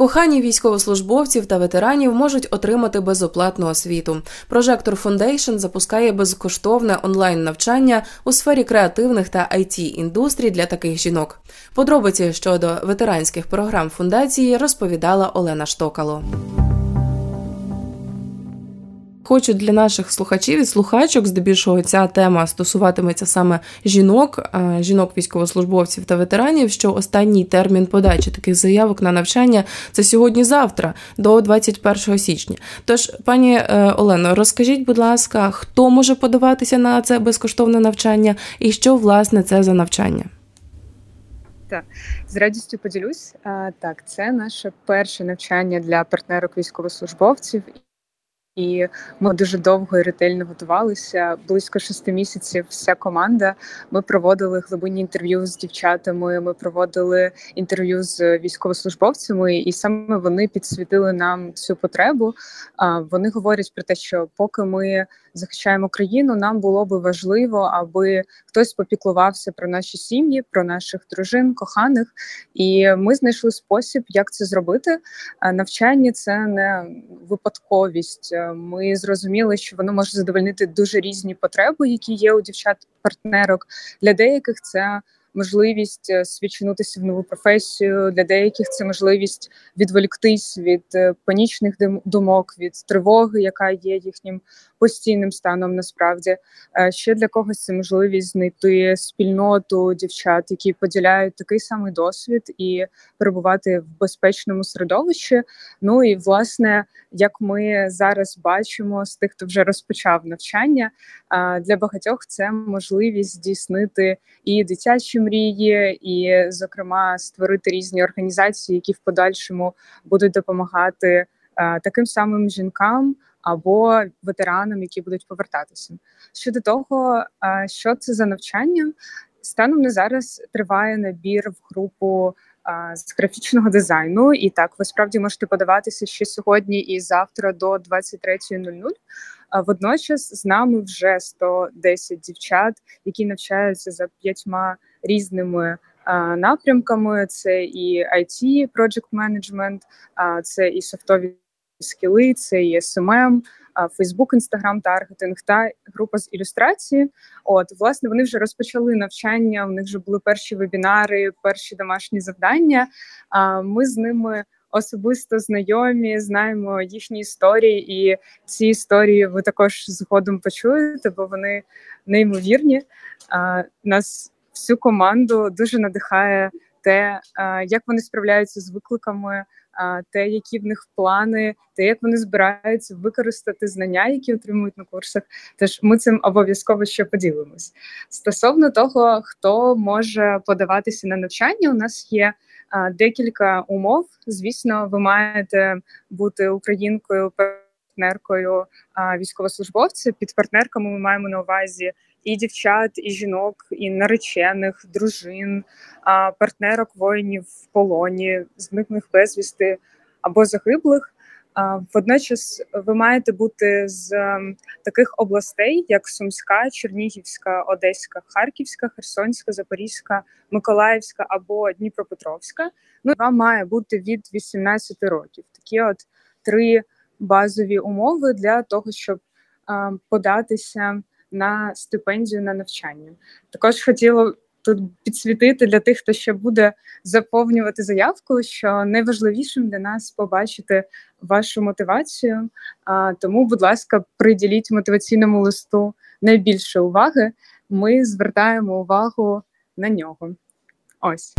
Кохані військовослужбовців та ветеранів можуть отримати безоплатну освіту. Прожектор Foundation запускає безкоштовне онлайн навчання у сфері креативних та it індустрій для таких жінок. Подробиці щодо ветеранських програм фундації розповідала Олена Штокало. Хочу для наших слухачів і слухачок, здебільшого, ця тема стосуватиметься саме жінок, жінок, військовослужбовців та ветеранів. Що останній термін подачі таких заявок на навчання це сьогодні-завтра, до 21 січня. Тож, пані е, Олено, розкажіть, будь ласка, хто може подаватися на це безкоштовне навчання, і що власне це за навчання? Так, з радістю поділюсь. Так, це наше перше навчання для партнерок військовослужбовців. І ми дуже довго і ретельно готувалися. Близько шести місяців. Вся команда. Ми проводили глибинні інтерв'ю з дівчатами. Ми проводили інтерв'ю з військовослужбовцями, і саме вони підсвітили нам цю потребу. Вони говорять про те, що поки ми захищаємо країну, нам було би важливо, аби хтось попіклувався про наші сім'ї, про наших дружин, коханих. І ми знайшли спосіб, як це зробити. Навчання це не випадковість. Ми зрозуміли, що воно може задовольнити дуже різні потреби, які є у дівчат-партнерок. Для деяких це можливість е, свідчинутися в нову професію. Для деяких це можливість відволіктись від е, панічних думок, від тривоги, яка є їхнім постійним станом. Насправді е, ще для когось це можливість знайти спільноту дівчат, які поділяють такий самий досвід і перебувати в безпечному середовищі. Ну і власне, як ми зараз бачимо з тих, хто вже розпочав навчання, для багатьох це можливість здійснити і дитячі мрії, і, зокрема, створити різні організації, які в подальшому будуть допомагати таким самим жінкам або ветеранам, які будуть повертатися. Щодо того, що це за навчання, станом на зараз триває набір в групу. З графічного дизайну, і так ви справді можете подаватися ще сьогодні і завтра до 23.00. А водночас з нами вже 110 дівчат, які навчаються за п'ятьма різними напрямками: це і IT, project management, це і софтові скіли, це і SMM, Facebook, Instagram, таргетинг та група з ілюстрації. От власне вони вже розпочали навчання. У них вже були перші вебінари, перші домашні завдання. Ми з ними. Особисто знайомі, знаємо їхні історії, і ці історії ви також згодом почуєте, бо вони неймовірні. А, Нас всю команду дуже надихає те, як вони справляються з викликами те, які в них плани, те, як вони збираються використати знання, які отримують на курсах. Тож ми цим обов'язково ще поділимось. Стосовно того, хто може подаватися на навчання, у нас є. Декілька умов. Звісно, ви маєте бути українкою, партнеркою військовослужбовця. Під партнерками ми маємо на увазі і дівчат, і жінок, і наречених, дружин, партнерок воїнів в полоні, зниклих безвісти або загиблих. Водночас ви маєте бути з ем, таких областей, як Сумська, Чернігівська, Одеська, Харківська, Херсонська, Запорізька, Миколаївська або Дніпропетровська. Ну вам має бути від 18 років. Такі от три базові умови для того, щоб ем, податися на стипендію на навчання. Також хотіла тут підсвітити для тих, хто ще буде заповнювати заявку, що найважливішим для нас побачити вашу мотивацію. А, Тому, будь ласка, приділіть мотиваційному листу найбільше уваги. Ми звертаємо увагу на нього. Ось.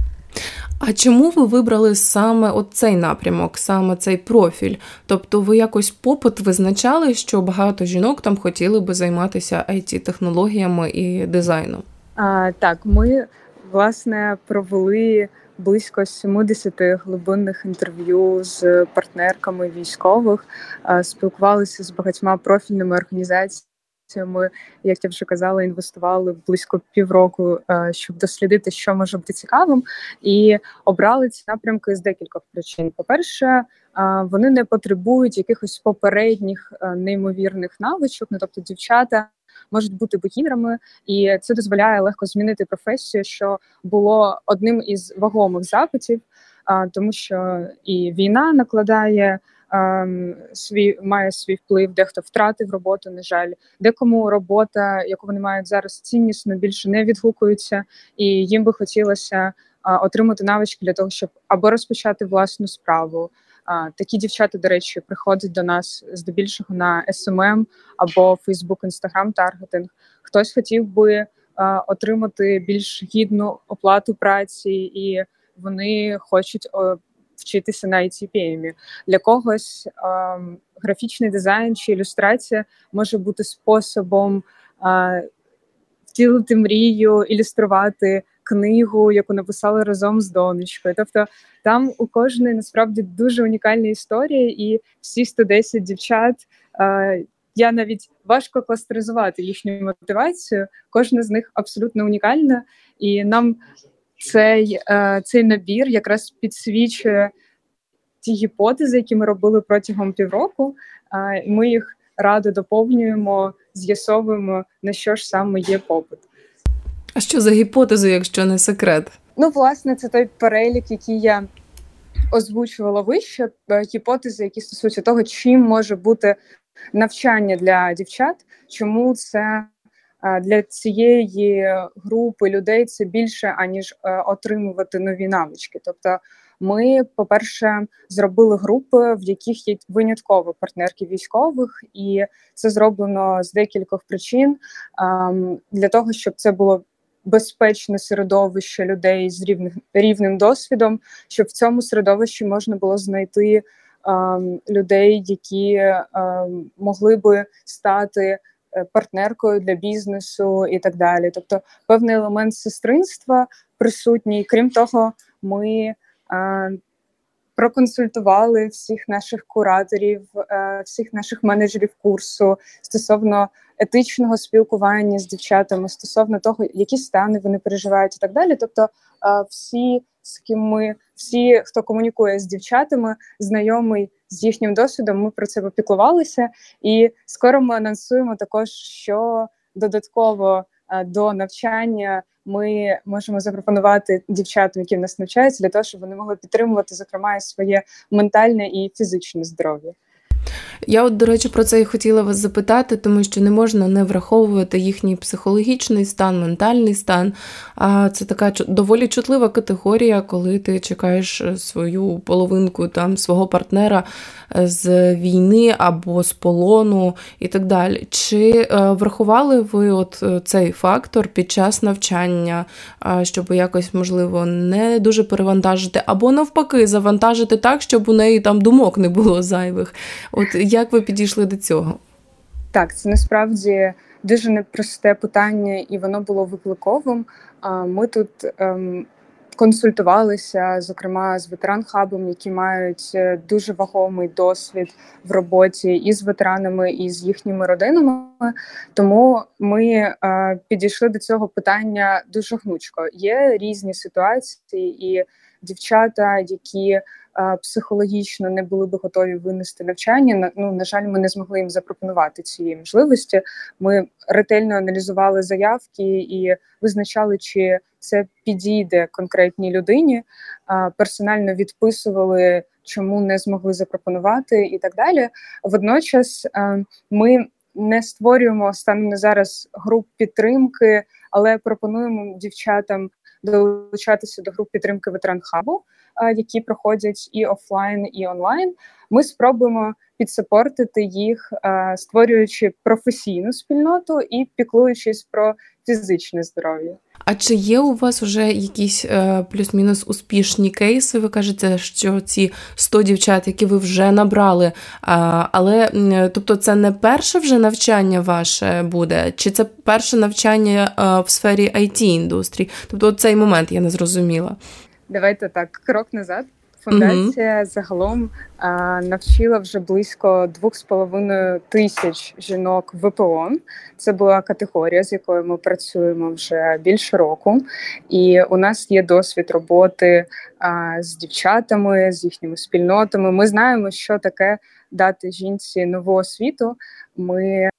А чому ви вибрали саме от цей напрямок, саме цей профіль? Тобто ви якось попит визначали, що багато жінок там хотіли би займатися it технологіями і дизайном? А, Так, ми власне провели близько 70 глибинних інтерв'ю з партнерками військових, спілкувалися з багатьма профільними організаціями. Ми, як я вже казала, інвестували близько півроку, е, щоб дослідити, що може бути цікавим, і обрали ці напрямки з декількох причин. По перше, е, вони не потребують якихось попередніх е, неймовірних навичок, ну тобто дівчата. Можуть бути бухінерами, і це дозволяє легко змінити професію, що було одним із вагомих запитів. тому що і війна накладає. Ем, свій має свій вплив, дехто втратив роботу. На жаль, декому робота, яку вони мають зараз, ціннісно більше не відгукується, і їм би хотілося отримати навички для того, щоб або розпочати власну справу. Такі дівчата, до речі, приходять до нас здебільшого на SMM або Facebook, Instagram таргетинг. Хтось хотів би отримати більш гідну оплату праці, і вони хочуть вчитися на ITPM. Для когось графічний дизайн чи ілюстрація може бути способом втілити мрію, ілюструвати книгу, яку написали разом з донечкою. Тобто там у кожної насправді дуже унікальна історія, і всі 110 дівчат. Е, я навіть важко кластеризувати їхню мотивацію. Кожна з них абсолютно унікальна, і нам цей е, цей набір якраз підсвічує ті гіпотези, які ми робили протягом півроку. Ми їх радо доповнюємо, з'ясовуємо на що ж саме є попит. А що за гіпотези, якщо не секрет? Ну, власне, це той перелік, який я озвучувала вище. Е, гіпотези, які стосуються того, чим може бути навчання для дівчат, чому це для цієї групи людей це більше аніж е, отримувати нові навички. Тобто, ми, по-перше, зробили групи, в яких є винятково партнерки військових, і це зроблено з декількох причин ем, для того, щоб це було безпечне середовище людей з рівним рівним досвідом, щоб в цьому середовищі можна було знайти ем, людей, які ем, могли би стати е, партнеркою для бізнесу і так далі. Тобто, певний елемент сестринства присутній. Крім того, ми е, Проконсультували всіх наших кураторів, е, всіх наших менеджерів курсу стосовно етичного спілкування з дівчатами стосовно того, які стани вони переживають, і так далі. Тобто, всі з ким ми, всі, хто комунікує з дівчатами, знайомий з їхнім досвідом, ми про це попіклувалися, і скоро ми анонсуємо також, що додатково до навчання. Ми можемо запропонувати дівчатам, які в нас навчаються, для того, щоб вони могли підтримувати, зокрема, і своє ментальне і фізичне здоров'я. Я, от, до речі, про це і хотіла вас запитати, тому що не можна не враховувати їхній психологічний стан, ментальний стан. А це така доволі чутлива категорія, коли ти чекаєш е, свою половинку там свого партнера е, з війни або з полону і так далі. Чи е, врахували ви от цей фактор під час навчання, щоб якось, можливо, не дуже перевантажити, або навпаки, завантажити так, щоб у неї там думок не було зайвих? От як ви підійшли до цього? Так, це насправді дуже непросте питання, і воно було викликовим. Ми тут ем, консультувалися, зокрема з ветеран-хабом, які мають е, дуже вагомий досвід в роботі і з ветеранами, і з їхніми родинами. Тому ми е, підійшли до цього питання дуже гнучко. Є різні ситуації і дівчата, які психологічно не були би готові винести навчання. Ну на жаль, ми не змогли їм запропонувати цієї можливості. Ми ретельно аналізували заявки і визначали, чи це підійде конкретній людині. Персонально відписували, чому не змогли запропонувати, і так далі. Водночас ми не створюємо станом на зараз груп підтримки, але пропонуємо дівчатам долучатися до груп підтримки ветеран хабу які проходять і офлайн, і онлайн. Ми спробуємо підсапортити їх, створюючи професійну спільноту і піклуючись про фізичне здоров'я. А чи є у вас вже якісь е, плюс-мінус успішні кейси? Ви кажете, що ці 100 дівчат, які ви вже набрали, але тобто це не перше вже навчання ваше буде, чи це перше навчання е, в сфері it індустрії? Тобто цей момент я не зрозуміла. Давайте так, крок назад. Фундація mm-hmm. загалом а, навчила вже близько двох з половиною тисяч жінок ВПО. Це була категорія, з якою ми працюємо вже більше року, і у нас є досвід роботи а, з дівчатами, з їхніми спільнотами. Ми знаємо, що таке дати жінці нову освіту. Ми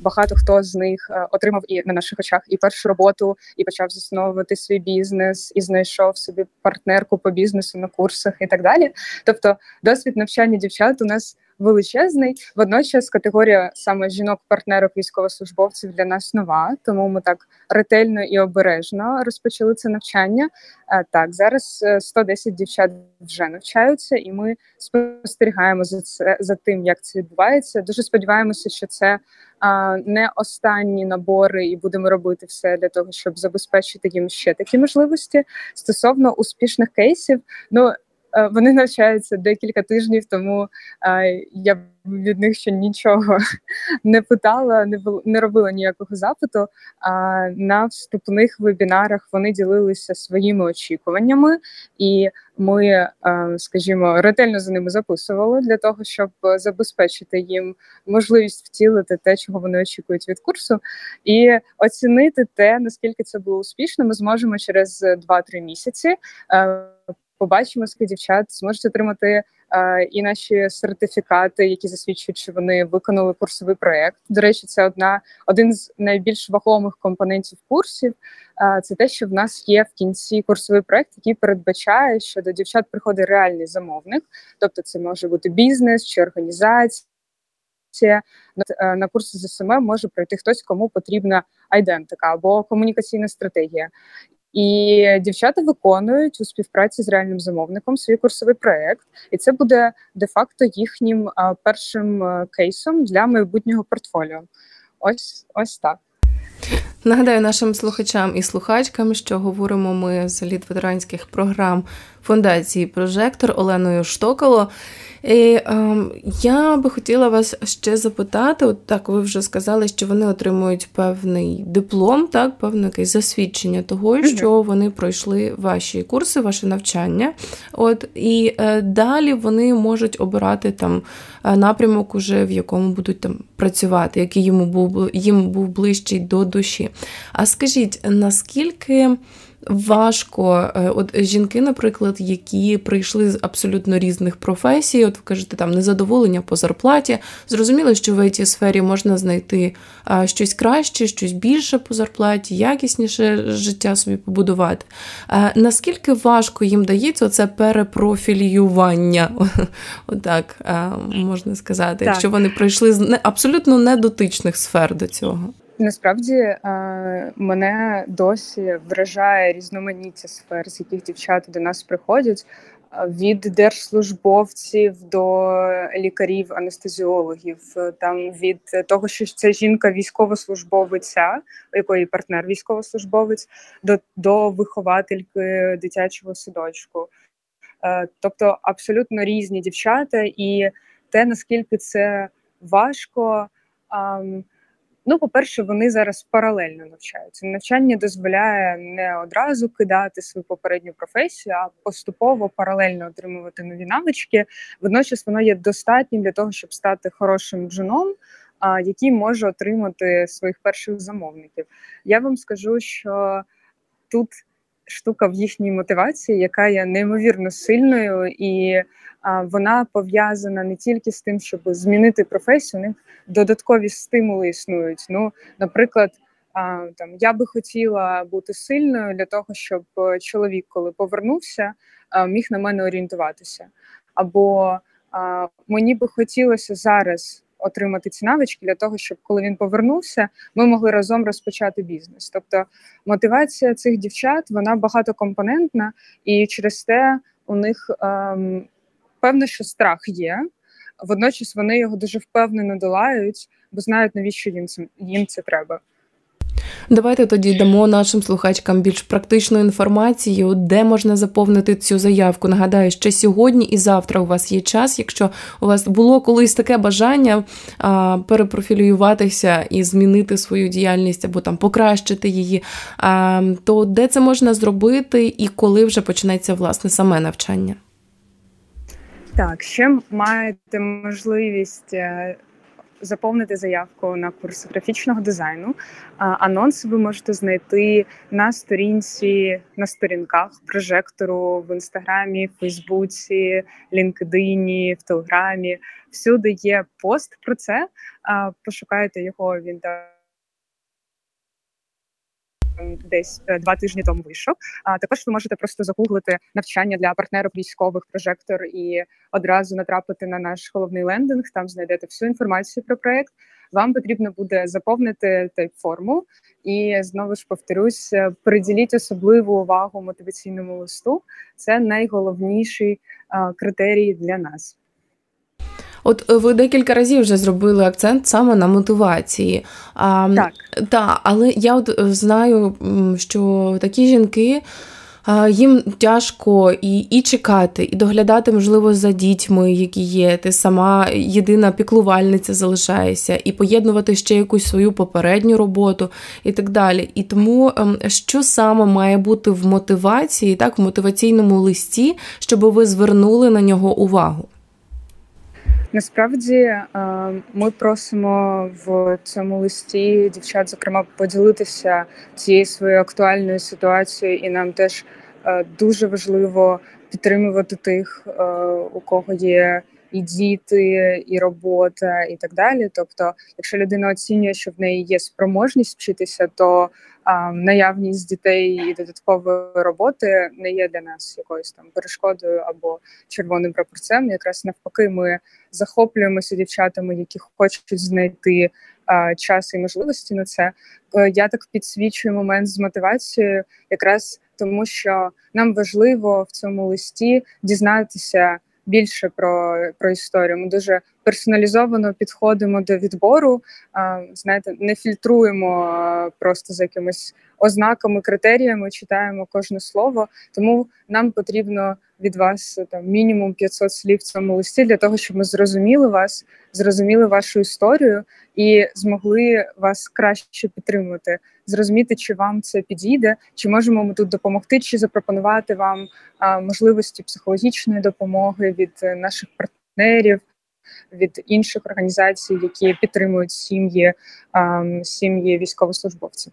багато хто з них е, отримав і на наших очах і першу роботу, і почав засновувати свій бізнес, і знайшов собі партнерку по бізнесу на курсах і так далі. Тобто, досвід навчання дівчат у нас величезний. Водночас категорія саме жінок-партнерок військовослужбовців для нас нова, тому ми так ретельно і обережно розпочали це навчання. Так, зараз 110 е, дівчат вже навчаються, і ми спостерігаємо за це за тим, як це відбувається. Дуже сподіваємося, що це не останні набори, і будемо робити все для того, щоб забезпечити їм ще такі можливості стосовно успішних кейсів. Ну Е, вони навчаються декілька тижнів, тому е, я від них ще нічого не питала, не не робила ніякого запиту. А на вступних вебінарах вони ділилися своїми очікуваннями, і ми, е, скажімо, ретельно за ними записували для того, щоб забезпечити їм можливість втілити те, чого вони очікують від курсу, і оцінити те, наскільки це було успішно. Ми зможемо через 2-3 місяці побачимо, скільки дівчат зможуть отримати е, і наші сертифікати, які засвідчують, що вони виконали курсовий проект. До речі, це одна один з найбільш вагомих компонентів курсів. Е, це те, що в нас є в кінці курсовий проект, який передбачає, що до дівчат приходить реальний замовник, тобто це може бути бізнес чи організація. Е, на курси ЗСМ може пройти хтось, кому потрібна айдентика або комунікаційна стратегія. І дівчата виконують у співпраці з реальним замовником свій курсовий проект, і це буде де-факто їхнім першим кейсом для майбутнього портфоліо. Ось ось так. Нагадаю нашим слухачам і слухачкам, що говоримо ми з лід ветеранських програм фундації Прожектор Оленою Штоколо. І, е, Я би хотіла вас ще запитати: от так ви вже сказали, що вони отримують певний диплом, так, певне якесь засвідчення того, що вони пройшли ваші курси, ваше навчання. От І е, далі вони можуть обирати там е, напрямок, уже в якому будуть там працювати, який йому був їм був ближчий до душі. А скажіть, наскільки важко. Е, от жінки, наприклад, які прийшли з абсолютно різних професій, от ви кажете, там незадоволення по зарплаті. Зрозуміло, що в цій сфері можна знайти щось краще, щось більше по зарплаті, якісніше життя собі побудувати. Е, наскільки важко їм дається це перепрофілювання, отак е, можна сказати, якщо вони прийшли з абсолютно недотичних сфер до цього? Насправді е, мене досі вражає різноманіття сфер, з яких дівчата до нас приходять. Від держслужбовців до лікарів, анестезіологів, там від того, що це жінка військовослужбовиця, якої партнер військовослужбовець, до до виховательки дитячого садочку. Е, тобто абсолютно різні дівчата, і те наскільки це важко. Ну, по-перше, вони зараз паралельно навчаються. Навчання дозволяє не одразу кидати свою попередню професію, а поступово паралельно отримувати нові навички. Водночас воно є достатнім для того, щоб стати хорошим джуном, який може отримати своїх перших замовників. Я вам скажу, що тут штука в їхній мотивації, яка є неймовірно сильною, і а, вона пов'язана не тільки з тим, щоб змінити професію, у них додаткові стимули існують. Ну, наприклад, а, там я би хотіла бути сильною для того, щоб чоловік, коли повернувся, а, міг на мене орієнтуватися. Або а, мені би хотілося зараз отримати ці навички для того, щоб коли він повернувся, ми могли разом розпочати бізнес. Тобто мотивація цих дівчат вона багатокомпонентна, і через те у них ем, певно, що страх є. Водночас вони його дуже впевнено долають, бо знають навіщо їм це їм це треба. Давайте тоді дамо нашим слухачкам більш практичну інформацію, де можна заповнити цю заявку. Нагадаю, що сьогодні і завтра у вас є час. Якщо у вас було колись таке бажання а, перепрофілюватися і змінити свою діяльність або там покращити її, а, то де це можна зробити і коли вже почнеться власне саме навчання? Так, ще маєте можливість е, заповнити заявку на курс графічного дизайну. Анонс ви можете знайти на сторінці, на сторінках прожектору в інстаграмі, Фейсбуці, LinkedIn і, в Телеграмі. Всюди є пост про це. Пошукайте його. в там десь е, два тижні тому вийшов. А також ви можете просто загуглити навчання для партнерів військових прожектор і одразу натрапити на наш головний лендинг. Там знайдете всю інформацію про проект. Вам потрібно буде заповнити Typeform у і знову ж повторюсь, е, приділіть особливу увагу мотиваційному листу. Це найголовніший а, критерій для нас. От е, ви декілька разів вже зробили акцент саме на мотивації. А, Так, та, але я от е, знаю, що такі жінки. Їм тяжко і і чекати, і доглядати, можливо, за дітьми, які є. Ти сама єдина піклувальниця залишаєшся, і поєднувати ще якусь свою попередню роботу і так далі. І тому ем, що саме має бути в мотивації, так, в мотиваційному листі, щоб ви звернули на нього увагу? Насправді е, ми просимо в цьому листі дівчат, зокрема, поділитися цією своєю актуальною ситуацією, і нам теж е, дуже важливо підтримувати тих, е, у кого є і діти, і робота, і так далі. Тобто, якщо людина оцінює, що в неї є спроможність вчитися, то наявність дітей і додаткової роботи не є для нас якоюсь там перешкодою або червоним прапорцем. Якраз навпаки, ми захоплюємося дівчатами, які хочуть знайти час і можливості на це. Е, я так підсвічую момент з мотивацією, якраз тому, що нам важливо в цьому листі дізнатися більше про про історію. Ми дуже персоналізовано підходимо до відбору. Знаєте, не фільтруємо просто за якимись ознаками, критеріями, читаємо кожне слово. Тому нам потрібно від вас там мінімум 500 слів в цьому листі для того, щоб ми зрозуміли вас, зрозуміли вашу історію і змогли вас краще підтримувати, зрозуміти, чи вам це підійде, чи можемо ми тут допомогти, чи запропонувати вам а, можливості психологічної допомоги від наших партнерів. Від інших організацій, які підтримують сім'ї сім'ї військовослужбовців.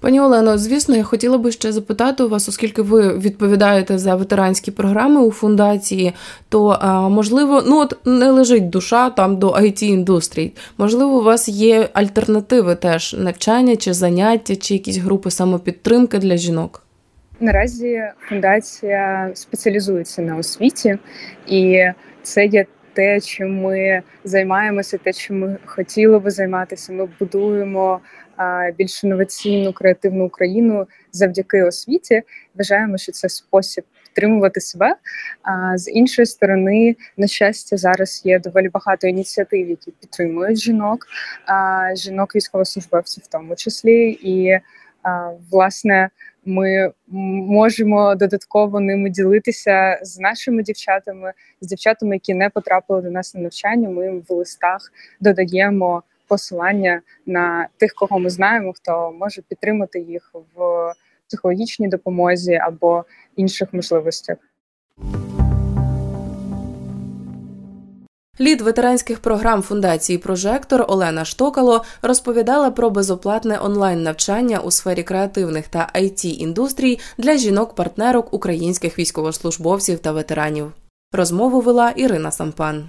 Пані Олено, звісно, я хотіла би ще запитати у вас, оскільки ви відповідаєте за ветеранські програми у фундації, то можливо, ну от не лежить душа там до it індустрій. Можливо, у вас є альтернативи теж навчання чи заняття, чи якісь групи самопідтримки для жінок. Наразі фундація спеціалізується на освіті, і це є те, чим ми займаємося, те, чим ми хотіли би займатися. Ми будуємо більш інноваційну креативну Україну завдяки освіті. Вважаємо, що це спосіб підтримувати себе. А з іншої сторони, на щастя, зараз є доволі багато ініціатив, які підтримують жінок, жінок військовослужбовців в тому числі і. Власне, ми можемо додатково ними ділитися з нашими дівчатами, з дівчатами, які не потрапили до нас на навчання. Ми в листах додаємо посилання на тих, кого ми знаємо, хто може підтримати їх в психологічній допомозі або інших можливостях. Лід ветеранських програм фундації Прожектор Олена Штокало розповідала про безоплатне онлайн навчання у сфері креативних та it індустрій для жінок-партнерок українських військовослужбовців та ветеранів. Розмову вела Ірина Сампан.